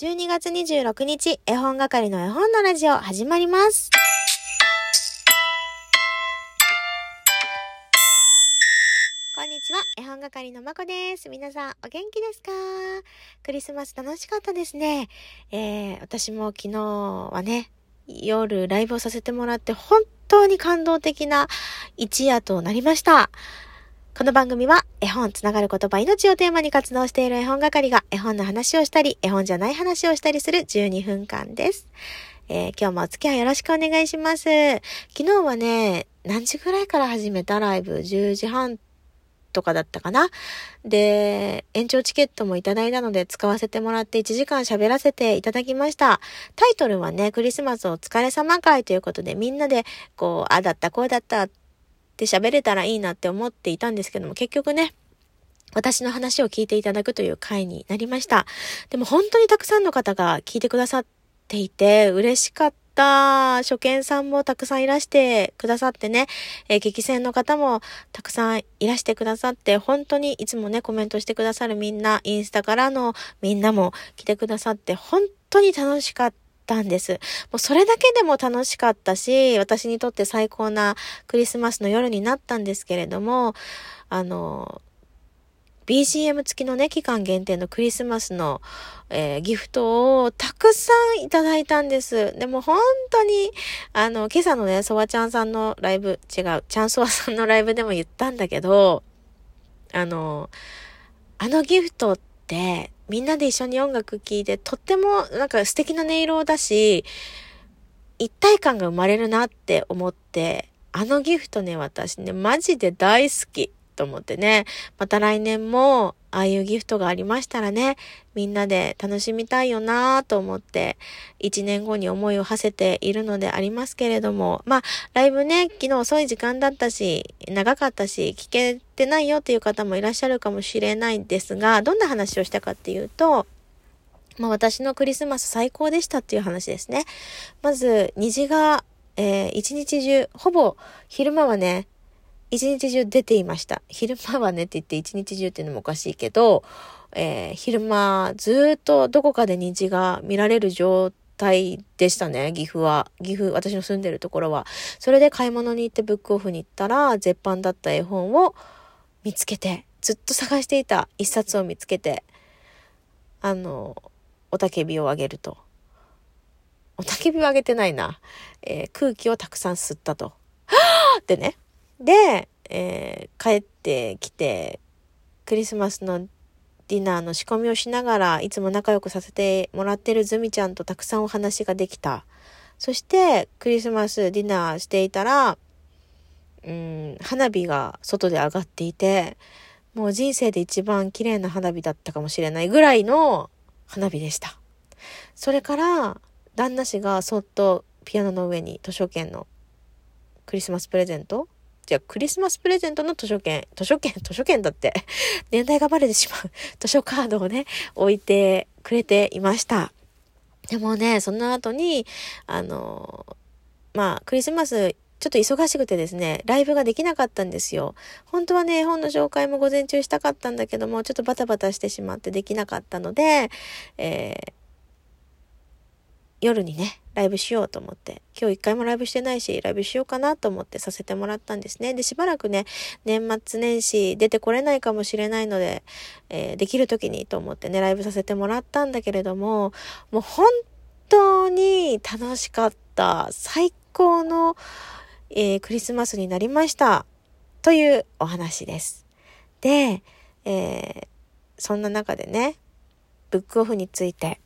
12月26日、絵本係の絵本のラジオ始まります。こんにちは、絵本係のまこです。皆さん、お元気ですか？クリスマス楽しかったですね。えー、私も昨日はね、夜ライブをさせてもらって本当に感動的な一夜となりました。この番組は絵本つながる言葉命をテーマに活動している絵本係が絵本の話をしたり、絵本じゃない話をしたりする12分間です。えー、今日もお付き合いよろしくお願いします。昨日はね、何時ぐらいから始めたライブ ?10 時半とかだったかな？で、延長チケットもいただいたので使わせてもらって1時間喋らせていただきました。タイトルはね、クリスマスお疲れ様会ということでみんなでこう、あだったこうだったで喋れたらいいなって思っていたんですけども、結局ね、私の話を聞いていただくという回になりました。でも本当にたくさんの方が聞いてくださっていて、嬉しかった。初見さんもたくさんいらしてくださってね、えー、激戦の方もたくさんいらしてくださって、本当にいつもね、コメントしてくださるみんな、インスタからのみんなも来てくださって、本当に楽しかった。ったんです。もうそれだけでも楽しかったし、私にとって最高なクリスマスの夜になったんですけれども、あの、BGM 付きのね、期間限定のクリスマスの、えー、ギフトをたくさんいただいたんです。でも本当に、あの、今朝のね、ソワちゃんさんのライブ、違う、チャンソワさんのライブでも言ったんだけど、あの、あのギフトって、みんなで一緒に音楽聴いて、とってもなんか素敵な音色だし、一体感が生まれるなって思って、あのギフトね、私ね、マジで大好きと思ってね、また来年もああいうギフトがありましたらね、みんなで楽しみたいよなぁと思って、一年後に思いを馳せているのでありますけれども、まあ、ライブね、昨日遅い時間だったし、長かったし、聞けてないよっていう方もいらっしゃるかもしれないんですが、どんな話をしたかっていうと、まあ私のクリスマス最高でしたっていう話ですね。まず、虹が、えー、一日中、ほぼ昼間はね、一日中出ていました。昼間はねって言って一日中っていうのもおかしいけど、えー、昼間ずっとどこかで虹が見られる状態でしたね、岐阜は。岐阜、私の住んでるところは。それで買い物に行ってブックオフに行ったら、絶版だった絵本を見つけて、ずっと探していた一冊を見つけて、あの、おたけびをあげると。おたけびをあげてないな。えー、空気をたくさん吸ったと。はぁってね。で、えー、帰ってきて、クリスマスのディナーの仕込みをしながら、いつも仲良くさせてもらってるズミちゃんとたくさんお話ができた。そして、クリスマスディナーしていたら、うん、花火が外で上がっていて、もう人生で一番綺麗な花火だったかもしれないぐらいの花火でした。それから、旦那氏がそっとピアノの上に図書券のクリスマスプレゼントじゃあクリスマスプレゼントの図書券、図書券、図書券だって、年代がバレてしまう 図書カードをね、置いてくれていました。でもね、その後に、あの、まあ、クリスマス、ちょっと忙しくてですね、ライブができなかったんですよ。本当はね、絵本の紹介も午前中したかったんだけども、ちょっとバタバタしてしまってできなかったので、えー、夜にね、ライブしようと思って、今日一回もライブしてないし、ライブしようかなと思ってさせてもらったんですね。で、しばらくね、年末年始出てこれないかもしれないので、えー、できる時にと思ってね、ライブさせてもらったんだけれども、もう本当に楽しかった、最高の、えー、クリスマスになりました。というお話です。で、えー、そんな中でね、ブックオフについて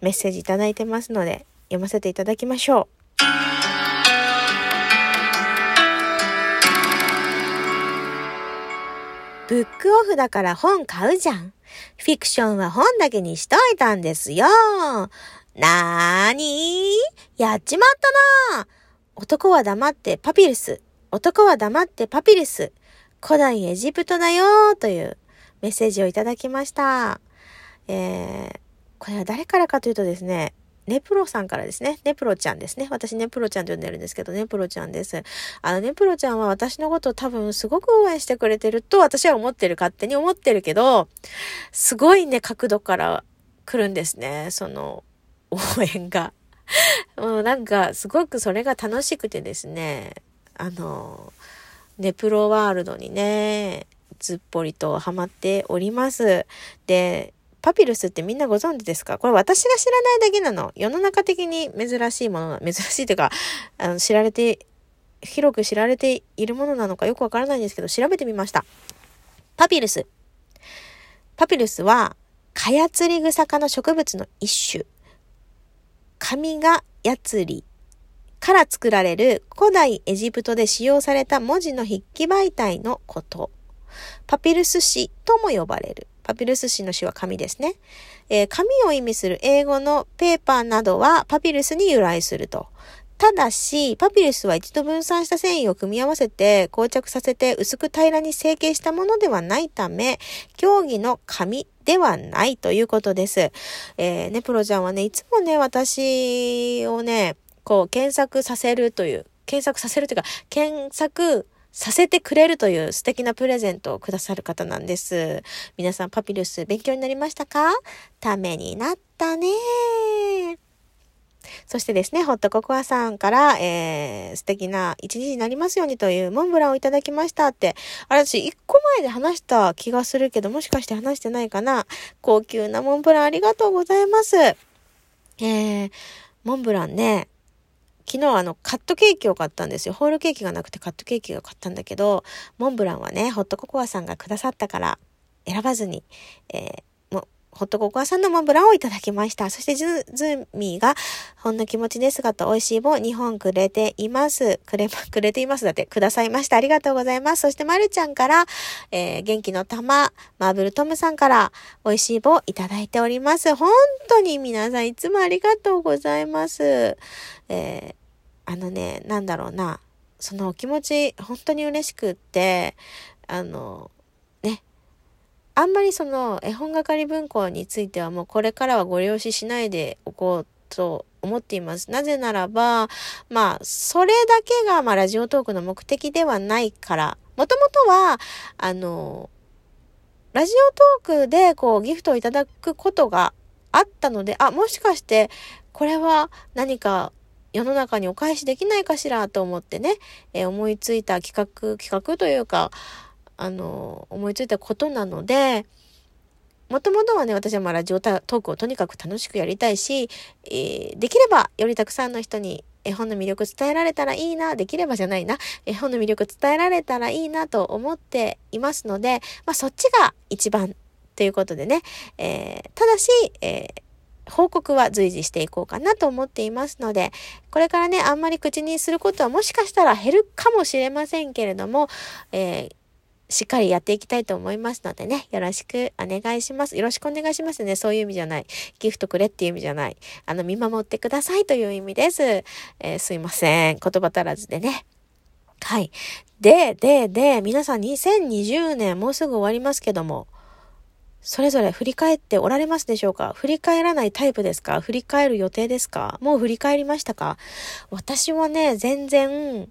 メッセージいただいてますので、読ませていただきましょう。ブックオフだから本買うじゃん。フィクションは本だけにしといたんですよ。なーにーやっちまったな男は黙ってパピルス。男は黙ってパピルス。古代エジプトだよというメッセージをいただきました。えー、これは誰からかというとですね、ネプロさんからですね。ネプロちゃんですね。私ネプロちゃんと呼んでるんですけど、ネプロちゃんです。あの、ネプロちゃんは私のことを多分すごく応援してくれてると私は思ってる、勝手に思ってるけど、すごいね、角度から来るんですね。その応援が。もうなんかすごくそれが楽しくてですね、あの、ネプロワールドにね、ずっぽりとハマっております。で、パピルスってみんなご存知ですか？これ私が知らないだけなの。世の中的に珍しいもの、珍しいというか、あの、知られて、広く知られているものなのかよくわからないんですけど、調べてみました。パピルス。パピルスは、カヤツリグサ科の植物の一種。神がヤツリから作られる古代エジプトで使用された文字の筆記媒体のこと。パピルス紙とも呼ばれる。パピルス紙の紙は紙ですね。えー、紙を意味する英語のペーパーなどはパピルスに由来すると。ただし、パピルスは一度分散した繊維を組み合わせて、膠着させて薄く平らに成形したものではないため、競技の紙ではないということです。えー、ね、プロちゃんはね、いつもね、私をね、こう、検索させるという、検索させるというか、検索させてくれるという素敵なプレゼントをくださる方なんです。皆さん、パピルス勉強になりましたか？ためになったねそしてですね、ホットココアさんから、えー、素敵な一日になりますようにというモンブランをいただきましたって、あれ私一個前で話した気がするけど、もしかして話してないかな？高級なモンブランありがとうございます。えー、モンブランね、昨日あのカットケーキを買ったんですよ。ホールケーキがなくてカットケーキを買ったんだけど、モンブランはね、ホットココアさんがくださったから選ばずに、えー、ホットココアさんのモンブランをいただきました。そしてズ、ズミーが、ほんの気持ちですがと美味しい棒2本くれています。くれ、くれています。だって、くださいました。ありがとうございます。そして、まるちゃんから、えー、元気の玉、マーブルトムさんから、美味しい棒いただいております。本当に皆さんいつもありがとうございます。えー、あのね、なんだろうな。そのお気持ち、本当に嬉しくって、あの、ねあんまりその絵本係文庫についてはもうこれからはご了承しないでおこうと思っています。なぜならば、まあ、それだけがまあラジオトークの目的ではないから、もともとは、あの、ラジオトークでこうギフトをいただくことがあったので、あ、もしかしてこれは何か世の中にお返しできないかしらと思ってね、えー、思いついた企画、企画というか、あの、思いついたことなので、もともとはね、私はまあラジオトークをとにかく楽しくやりたいし、えー、できればよりたくさんの人に絵本の魅力伝えられたらいいな、できればじゃないな、絵本の魅力伝えられたらいいなと思っていますので、まあそっちが一番ということでね、えー、ただし、えー報告は随時していこうかなと思っていますので、これからね、あんまり口にすることはもしかしたら減るかもしれませんけれども、えー、しっかりやっていきたいと思いますのでね、よろしくお願いします。よろしくお願いしますね。そういう意味じゃない。ギフトくれっていう意味じゃない。あの、見守ってくださいという意味です。えー、すいません。言葉足らずでね。はい。で、で、で、皆さん2020年もうすぐ終わりますけども、それぞれ振り返っておられますでしょうか？振り返らないタイプですか？振り返る予定ですか？もう振り返りましたか？私はね、全然、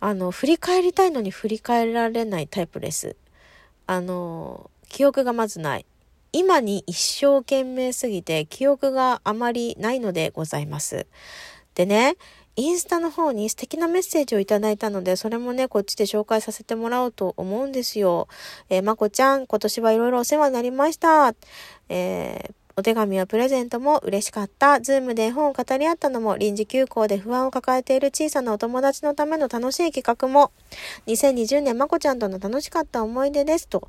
あの、振り返りたいのに振り返られないタイプです。あの、記憶がまずない。今に一生懸命すぎて記憶があまりないのでございます。でね、インスタの方に素敵なメッセージをいただいたので、それもね、こっちで紹介させてもらおうと思うんですよ。えー、まこちゃん、今年はいろいろお世話になりました。えーお手紙やプレゼントも嬉しかった。ズームで絵本を語り合ったのも臨時休校で不安を抱えている小さなお友達のための楽しい企画も、2020年まこちゃんとの楽しかった思い出ですと、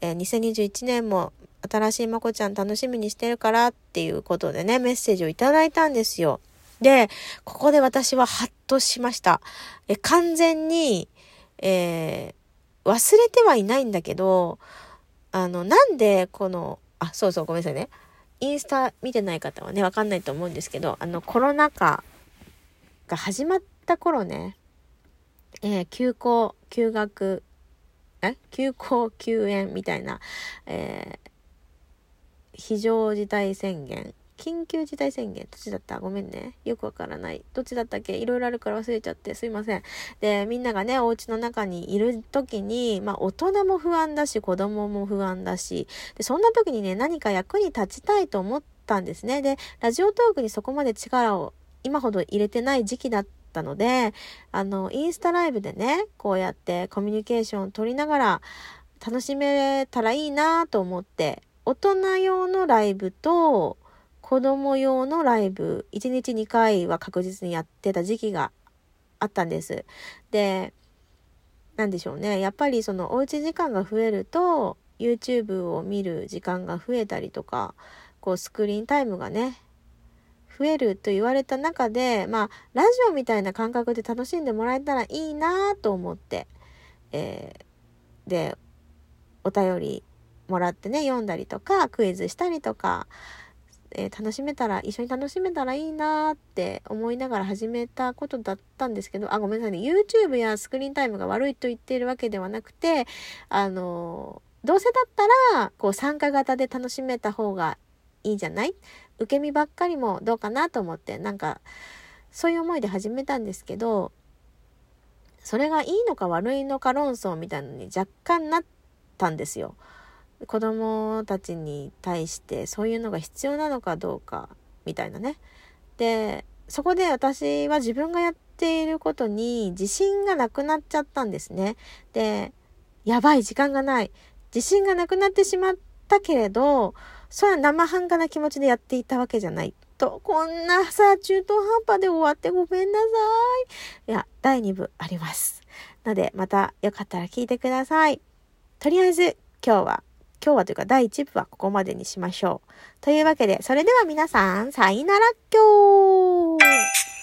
えー、2021年も新しいまこちゃん楽しみにしてるからっていうことでね、メッセージをいただいたんですよ。で、ここで私はハッとしました。え完全に、えー、忘れてはいないんだけど、あの、なんでこのあ、そうそう、ごめんなさいね。インスタ見てない方はね、わかんないと思うんですけど、あの、コロナ禍が始まった頃ね、えー、休校、休学、え？休校、休園みたいな、えー、非常事態宣言緊急事態宣言。どっちだった？ごめんね。よくわからない。どっちだったっけ？いろいろあるから忘れちゃって。すいません。で、みんながね、お家の中にいる時に、まあ、大人も不安だし、子供も不安だし、で、そんな時にね、何か役に立ちたいと思ったんですね。で、ラジオトークにそこまで力を今ほど入れてない時期だったので、あの、インスタライブでね、こうやってコミュニケーションを取りながら楽しめたらいいなと思って、大人用のライブと、子供用のライブ、1日2回は確実にやってた時期があったんです。で、なんでしょうね。やっぱりそのおうち時間が増えると、YouTube を見る時間が増えたりとか、こうスクリーンタイムがね、増えると言われた中で、まあ、ラジオみたいな感覚で楽しんでもらえたらいいなと思って、えー、で、お便りもらってね、読んだりとか、クイズしたりとか、えー、楽しめたら、一緒に楽しめたらいいなって思いながら始めたことだったんですけど、あ、ごめんなさいね。YouTube やスクリーンタイムが悪いと言っているわけではなくて、あのどうせだったら、こう参加型で楽しめた方がいいじゃない？受け身ばっかりもどうかなと思って、なんか、そういう思いで始めたんですけど、それがいいのか悪いのか論争みたいなのに若干なったんですよ。子供たちに対してそういうのが必要なのかどうかみたいなね。で、そこで私は自分がやっていることに自信がなくなっちゃったんですね。で、やばい、時間がない。自信がなくなってしまったけれど、それは生半可な気持ちでやっていたわけじゃない。と、こんなさ、中途半端で終わってごめんなさい。いや、第2部あります。ので、またよかったら聞いてください。とりあえず、今日は今日はというか第1部はここまでにしましょう。というわけで、それでは皆さん、さいならっきょー